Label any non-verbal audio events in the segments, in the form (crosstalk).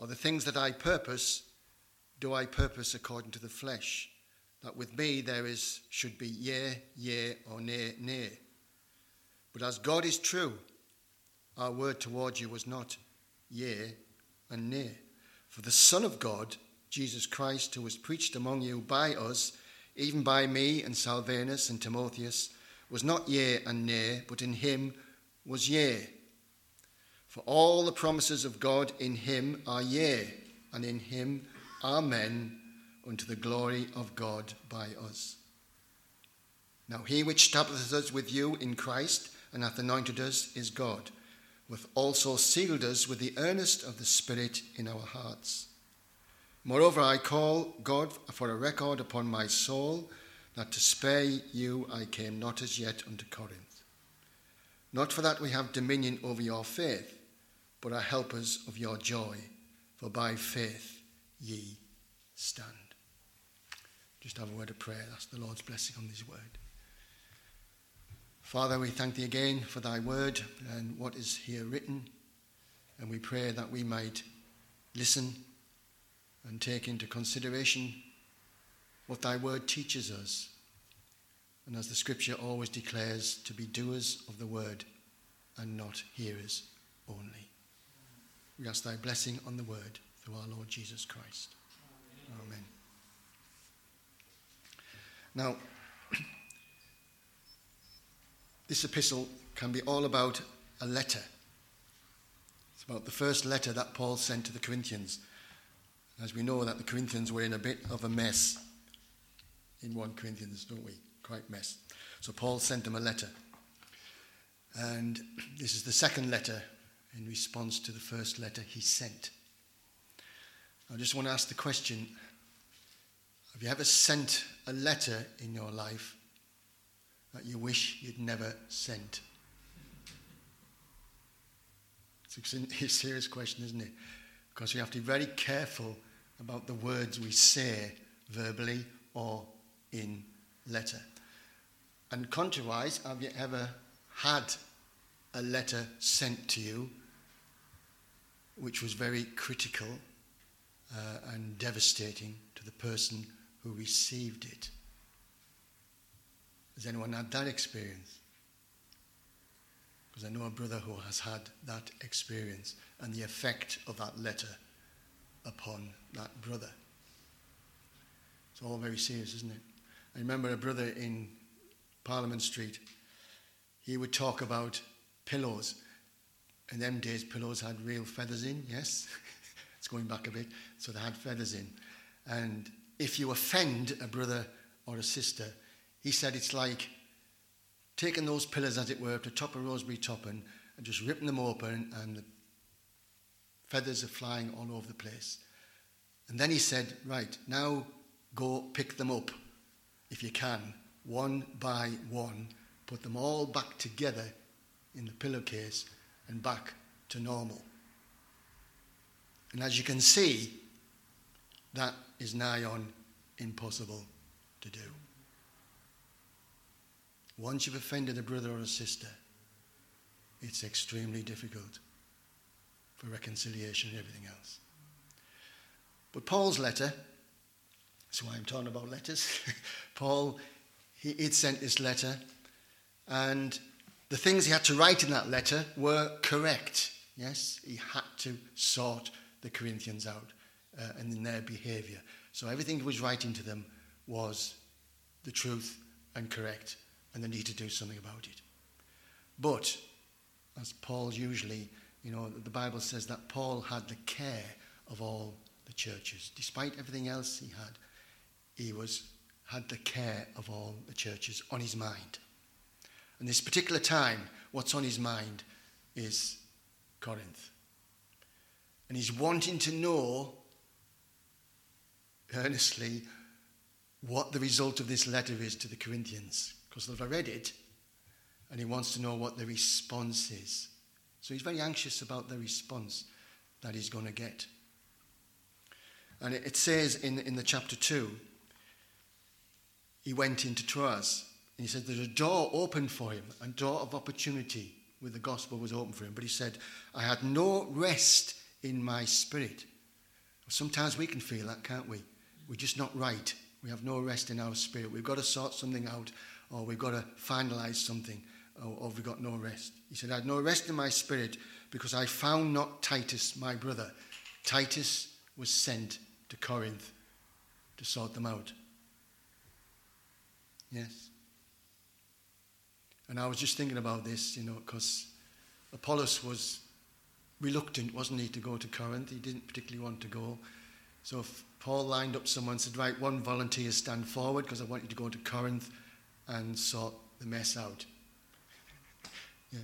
or the things that I purpose, do I purpose according to the flesh? That with me there is should be yea, yea, or nay, nay. But as God is true, our word towards you was not yea and nay. For the Son of God, Jesus Christ, who was preached among you by us, even by me and Silvanus and Timotheus, was not yea and nay, but in him was yea. For all the promises of God in him are yea, and in him amen, unto the glory of God by us. Now he which establisheth us with you in Christ and hath anointed us is God, who hath also sealed us with the earnest of the Spirit in our hearts. Moreover, I call God for a record upon my soul that to spare you I came not as yet unto Corinth. Not for that we have dominion over your faith, but are helpers of your joy, for by faith ye stand. Just have a word of prayer. That's the Lord's blessing on this word. Father, we thank thee again for thy word and what is here written, and we pray that we might listen and take into consideration what thy word teaches us. And as the scripture always declares, to be doers of the word and not hearers only. We ask thy blessing on the word through our Lord Jesus Christ. Amen. Now, (clears throat) this epistle can be all about a letter. It's about the first letter that Paul sent to the Corinthians. As we know that the Corinthians were in a bit of a mess in 1 Corinthians, don't we? Quite mess. So Paul sent them a letter. And (clears throat) this is the second letter in response to the first letter he sent. I just want to ask the question Have you ever sent a letter in your life that you wish you'd never sent? It's a (laughs) serious question, isn't it? Because we have to be very careful about the words we say verbally or in letter. And contrariwise, have you ever had a letter sent to you which was very critical uh, and devastating to the person who received it? Has anyone had that experience? Because I know a brother who has had that experience and the effect of that letter upon that brother. It's all very serious, isn't it? I remember a brother in Parliament Street, he would talk about pillows. In them days, pillows had real feathers in, yes? (laughs) it's going back a bit. So they had feathers in. And if you offend a brother or a sister, he said it's like taking those pillars, as it were, to top a Roseberry Topping and just ripping them open, and the feathers are flying all over the place. And then he said, Right, now go pick them up if you can, one by one, put them all back together in the pillowcase and back to normal. And as you can see, that is nigh on impossible to do. Once you've offended a brother or a sister, it's extremely difficult for reconciliation and everything else. But Paul's letter that's why I'm talking about letters. (laughs) Paul, he, he'd sent this letter, and the things he had to write in that letter were correct. Yes, he had to sort the Corinthians out uh, and in their behavior. So everything he was writing to them was the truth and correct, and they need to do something about it. But, as Paul usually, you know, the Bible says that Paul had the care of all the churches. Despite everything else he had, he was, had the care of all the churches on his mind. And this particular time, what's on his mind is Corinth. And he's wanting to know earnestly what the result of this letter is to the Corinthians, because they've read it, and he wants to know what the response is. So he's very anxious about the response that he's going to get. And it says in, in the chapter 2 he went into Troas. And he said there's a door opened for him, a door of opportunity where the gospel was open for him. But he said, I had no rest in my spirit Sometimes we can feel that, can't we? We're just not right. We have no rest in our spirit. We've got to sort something out, or we've got to finalize something, or, or we've got no rest. He said, I had no rest in my spirit because I found not Titus, my brother. Titus was sent to Corinth to sort them out. Yes. And I was just thinking about this, you know, because Apollos was reluctant, wasn't he, to go to Corinth? He didn't particularly want to go. So Paul lined up someone and said, Right, one volunteer stand forward because I want you to go to Corinth and sort the mess out. yeah.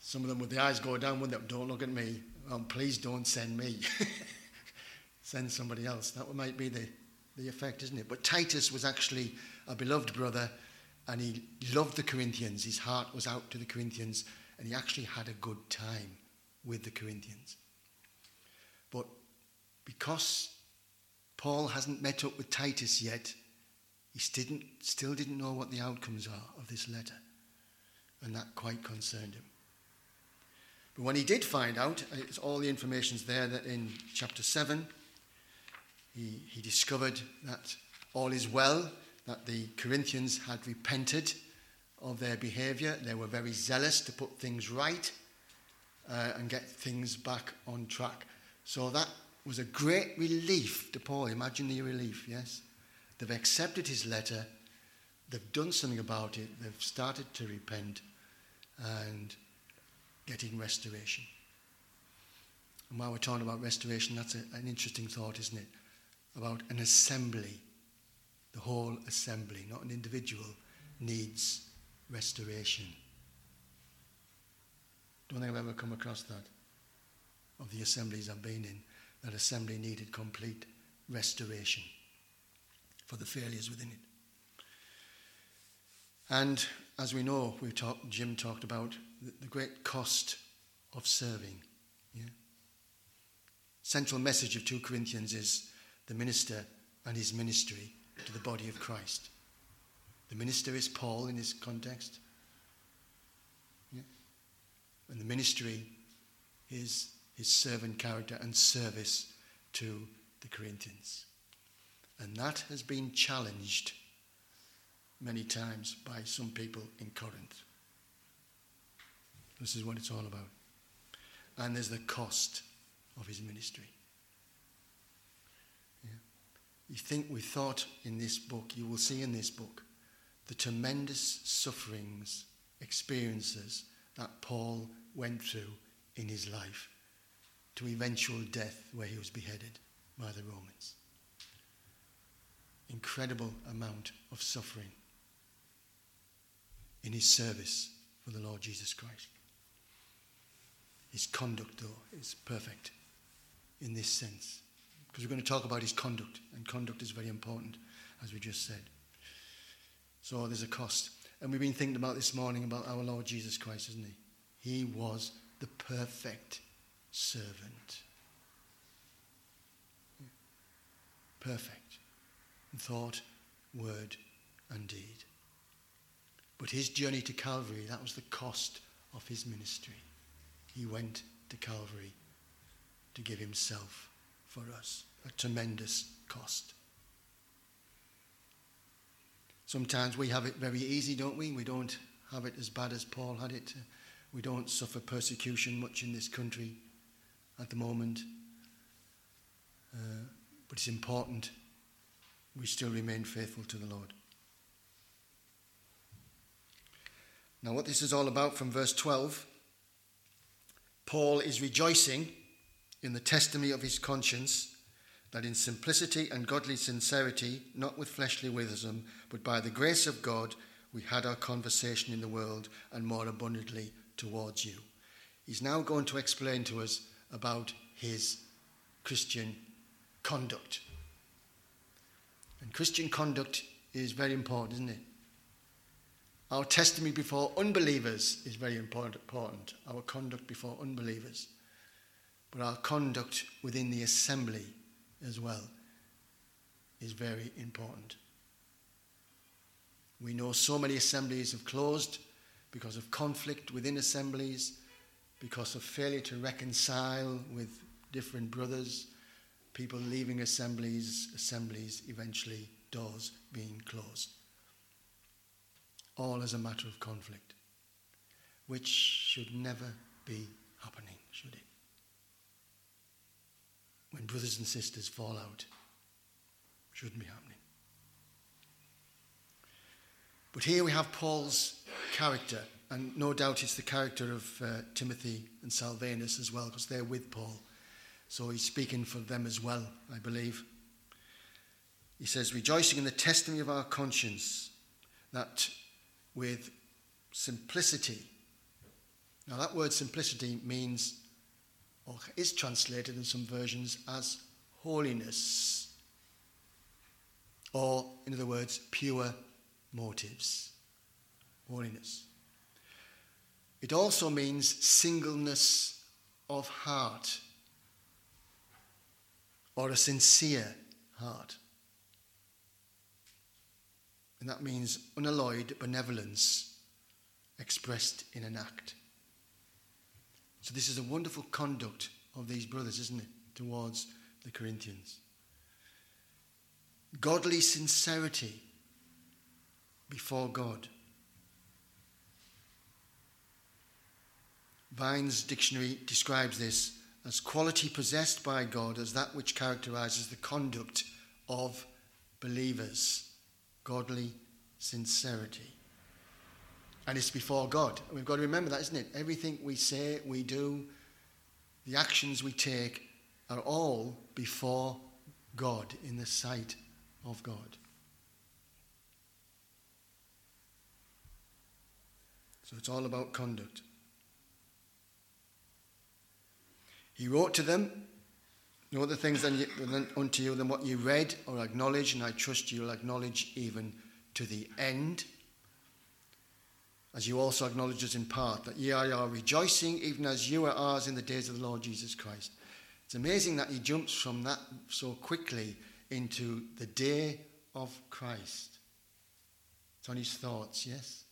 Some of them with the eyes go down with them, don't look at me. Oh, please don't send me. (laughs) send somebody else. That might be the, the effect, isn't it? But Titus was actually a beloved brother and he loved the Corinthians. His heart was out to the Corinthians and he actually had a good time with the Corinthians. But because Paul hasn't met up with Titus yet, he didn't, still didn't know what the outcomes are of this letter. And that quite concerned him. But when he did find out, it's all the information's there that in chapter 7, he, he discovered that all is well, that the Corinthians had repented of their behavior. They were very zealous to put things right uh, and get things back on track. So that was a great relief to Paul. Imagine the relief, yes? They've accepted his letter, they've done something about it, they've started to repent and getting restoration. And while we're talking about restoration, that's a, an interesting thought, isn't it? About an assembly. The whole assembly, not an individual, needs restoration. Don't think I've ever come across that of the assemblies I've been in. That assembly needed complete restoration for the failures within it. And as we know, we talked, Jim talked about the, great cost of serving. Yeah? Central message of 2 Corinthians is the minister and his ministry to the body of Christ. The minister is Paul in this context. Yeah? And the ministry is his servant character and service to the Corinthians. And that has been challenged many times by some people in Corinth. This is what it's all about. And there's the cost of his ministry. You think we thought in this book, you will see in this book, the tremendous sufferings, experiences that Paul went through in his life to eventual death where he was beheaded by the Romans. Incredible amount of suffering in his service for the Lord Jesus Christ. His conduct, though, is perfect in this sense. Because we're going to talk about his conduct, and conduct is very important, as we just said. So there's a cost. And we've been thinking about this morning about our Lord Jesus Christ, isn't he? He was the perfect servant. Perfect in thought, word, and deed. But his journey to Calvary, that was the cost of his ministry. He went to Calvary to give himself for us, a tremendous cost. Sometimes we have it very easy, don't we? We don't have it as bad as Paul had it. We don't suffer persecution much in this country at the moment. Uh, but it's important we still remain faithful to the Lord. Now, what this is all about from verse 12, Paul is rejoicing in the testimony of his conscience that in simplicity and godly sincerity, not with fleshly wisdom, but by the grace of God, we had our conversation in the world and more abundantly towards you. He's now going to explain to us about his Christian conduct. And Christian conduct is very important, isn't it? Our testimony before unbelievers is very important, our conduct before unbelievers. But our conduct within the assembly as well is very important. We know so many assemblies have closed because of conflict within assemblies, because of failure to reconcile with different brothers, people leaving assemblies, assemblies, eventually doors being closed. All as a matter of conflict, which should never be happening, should it? When brothers and sisters fall out, shouldn't be happening. But here we have Paul's character, and no doubt it's the character of uh, Timothy and Silvanus as well, because they're with Paul. So he's speaking for them as well, I believe. He says, rejoicing in the testimony of our conscience, that with simplicity, now that word simplicity means, or is translated in some versions as holiness, or in other words, pure motives, holiness. It also means singleness of heart or a sincere heart. And that means unalloyed benevolence expressed in an act. So, this is a wonderful conduct of these brothers, isn't it, towards the Corinthians? Godly sincerity before God. Vine's dictionary describes this as quality possessed by God as that which characterizes the conduct of believers. Godly sincerity. And it's before God. we've got to remember that, isn't it? Everything we say, we do, the actions we take are all before God, in the sight of God. So it's all about conduct. He wrote to them, No other things than, than unto you than what you read or acknowledge, and I trust you'll acknowledge even to the end. As you also acknowledge us in part, that ye are rejoicing, even as you are ours in the days of the Lord Jesus Christ. It's amazing that he jumps from that so quickly into the day of Christ. It's on his thoughts, yes?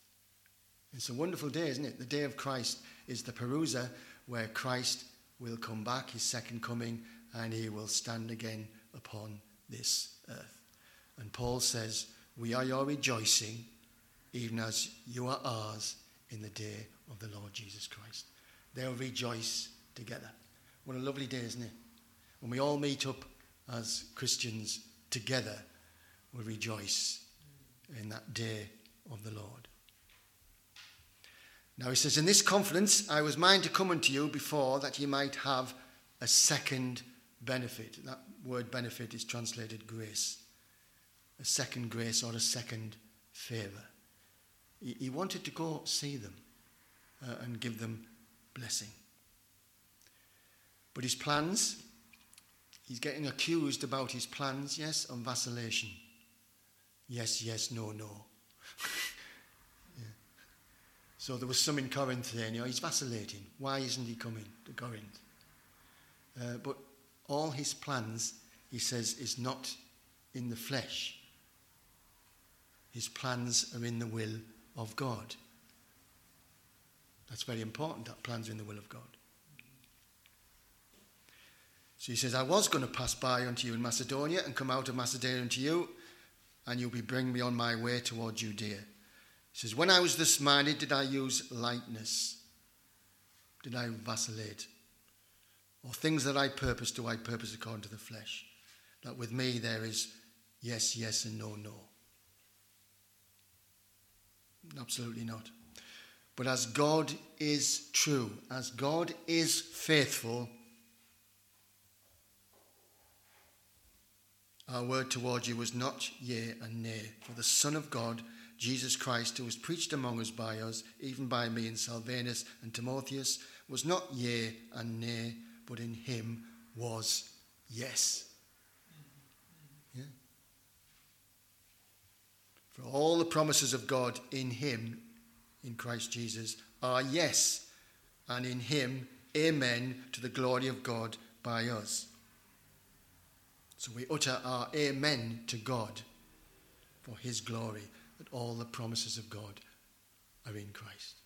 It's a wonderful day, isn't it? The day of Christ is the Parousia where Christ will come back, his second coming, and he will stand again upon this earth. And Paul says, We are your rejoicing, even as you are ours in the day of the Lord Jesus Christ. They'll rejoice together. What a lovely day, isn't it? When we all meet up as Christians together, we rejoice in that day of the Lord. Now he says, In this confidence I was minded to come unto you before that ye might have a second benefit. That word benefit is translated grace. A second grace or a second favour. He, wanted to go see them uh, and give them blessing. But his plans, he's getting accused about his plans, yes, on vacillation. Yes, yes, no, no. (laughs) So there was some in Corinth there, you know, he's vacillating. Why isn't he coming to Corinth? Uh, but all his plans, he says, is not in the flesh. His plans are in the will of God. That's very important, that plans in the will of God. So he says, I was going to pass by unto you in Macedonia and come out of Macedonia unto you, and you'll be bringing me on my way toward Judea. He says, When I was this minded, did I use lightness? Did I vacillate? Or things that I purpose, do I purpose according to the flesh? That with me there is yes, yes, and no, no. Absolutely not. But as God is true, as God is faithful, our word towards you was not yea and nay. For the Son of God Jesus Christ, who was preached among us by us, even by me and Silvanus and Timotheus, was not yea and nay, but in him was yes. For all the promises of God in him, in Christ Jesus, are yes, and in him, amen, to the glory of God by us. So we utter our amen to God for his glory that all the promises of God are in Christ.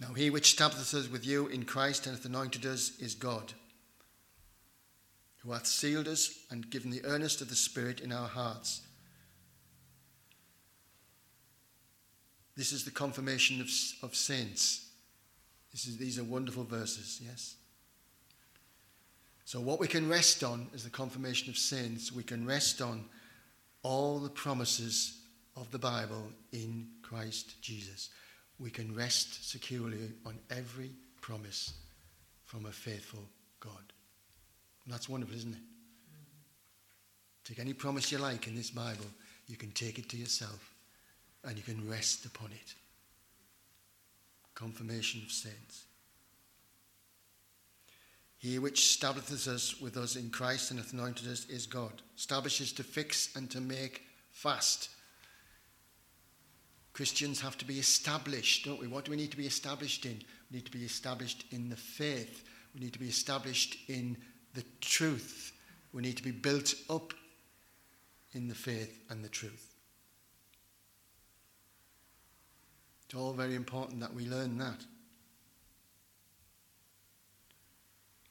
Now, he which establisheth us with you in Christ and hath anointed us is God, who hath sealed us and given the earnest of the Spirit in our hearts. This is the confirmation of, of saints. Is, these are wonderful verses, yes? So, what we can rest on is the confirmation of saints. We can rest on all the promises of the Bible in Christ Jesus. We can rest securely on every promise from a faithful God. That's wonderful, isn't it? Take any promise you like in this Bible, you can take it to yourself and you can rest upon it. Confirmation of saints. He which establisheth us with us in Christ and hath anointed us is God. Establishes to fix and to make fast. Christians have to be established, don't we? What do we need to be established in? We need to be established in the faith. We need to be established in the truth. We need to be built up in the faith and the truth. It's all very important that we learn that.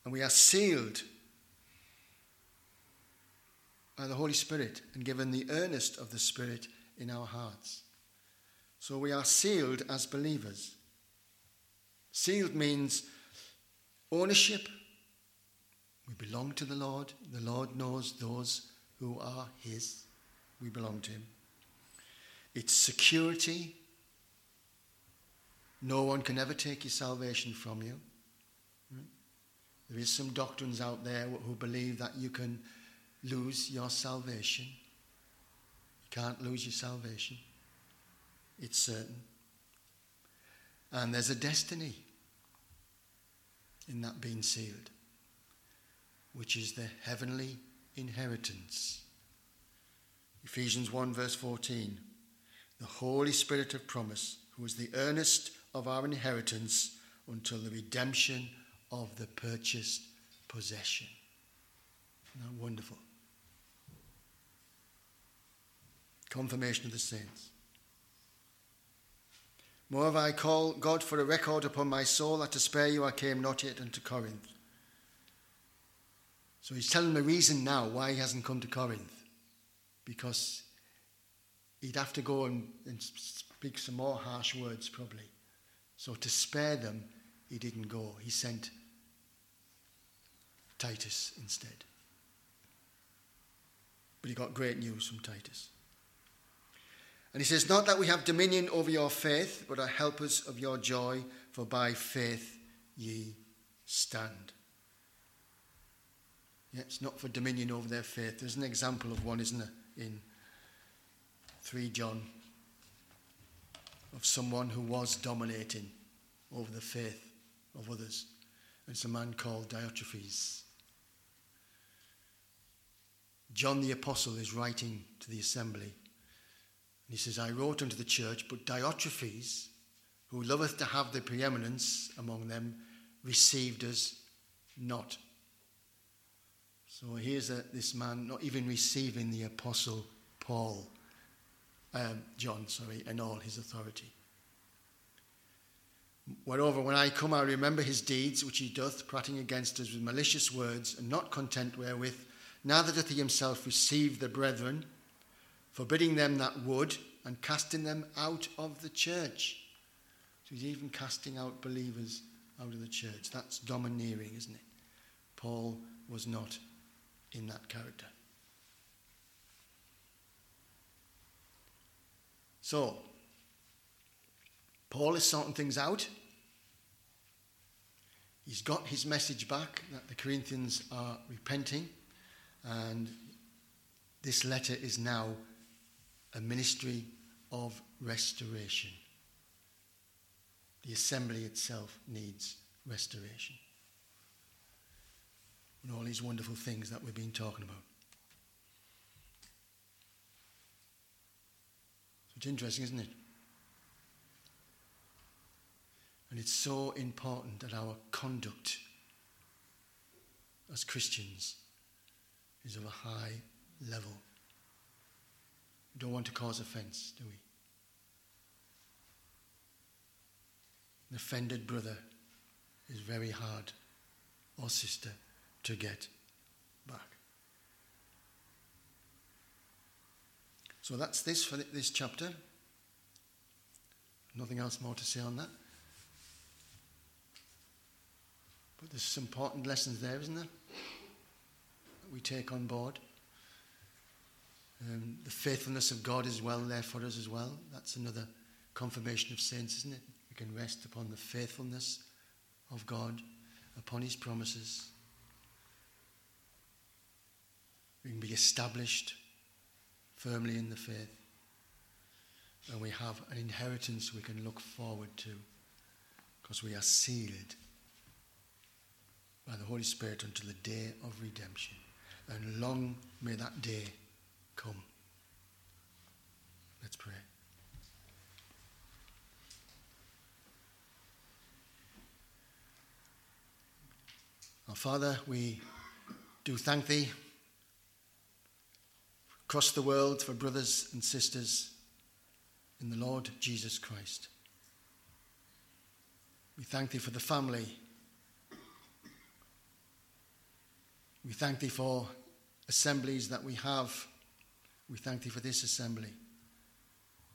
And we are sealed by the Holy Spirit and given the earnest of the Spirit in our hearts. So we are sealed as believers. Sealed means ownership. We belong to the Lord. The Lord knows those who are His. We belong to Him. It's security. No one can ever take your salvation from you. Hmm? There is some doctrines out there who believe that you can lose your salvation. You can't lose your salvation. It's certain. And there's a destiny in that being sealed, which is the heavenly inheritance. Ephesians 1, verse 14. The Holy Spirit of promise, who is the earnest of our inheritance until the redemption of the purchased possession. Isn't that wonderful? Confirmation of the saints. Moreover, I call God for a record upon my soul that to spare you I came not yet unto Corinth. So he's telling the reason now why he hasn't come to Corinth. Because he'd have to go and, and speak some more harsh words, probably. So to spare them, he didn't go. He sent Titus instead. But he got great news from Titus. And he says, Not that we have dominion over your faith, but are helpers of your joy, for by faith ye stand. Yeah, it's not for dominion over their faith. There's an example of one, isn't there, in 3 John, of someone who was dominating over the faith of others. It's a man called Diotrephes. John the Apostle is writing to the assembly and he says, I wrote unto the church, but Diotrephes, who loveth to have the preeminence among them, received us not. So here's a, this man not even receiving the apostle Paul, um, John, sorry, and all his authority. Moreover, when I come, I remember his deeds which he doth, prating against us with malicious words, and not content wherewith, neither doth he himself receive the brethren forbidding them that would, and casting them out of the church. So he's even casting out believers out of the church. That's domineering, isn't it? Paul was not in that character. So, Paul is sorting things out. He's got his message back that the Corinthians are repenting, and this letter is now a ministry of restoration. The assembly itself needs restoration. And all these wonderful things that we've been talking about. So it's interesting, isn't it? And it's so important that our conduct as Christians is of a high level. We don't want to cause offense, do we? an offended brother is very hard, or sister, to get back. So that's this for this chapter. Nothing else more to say on that. But there's some important lessons there, isn't there? That we take on board. Um, the faithfulness of God is well there for us as well. That's another confirmation of saints, isn't it? We can rest upon the faithfulness of God, upon His promises. We can be established firmly in the faith. And we have an inheritance we can look forward to because we are sealed by the Holy Spirit until the day of redemption. And long may that day come. Let's pray. Our Father, we do thank Thee across the world for brothers and sisters in the Lord Jesus Christ. We thank Thee for the family. We thank Thee for assemblies that we have. We thank Thee for this assembly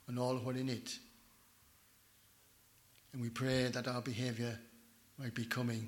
and all who are in it. And we pray that our behaviour might be coming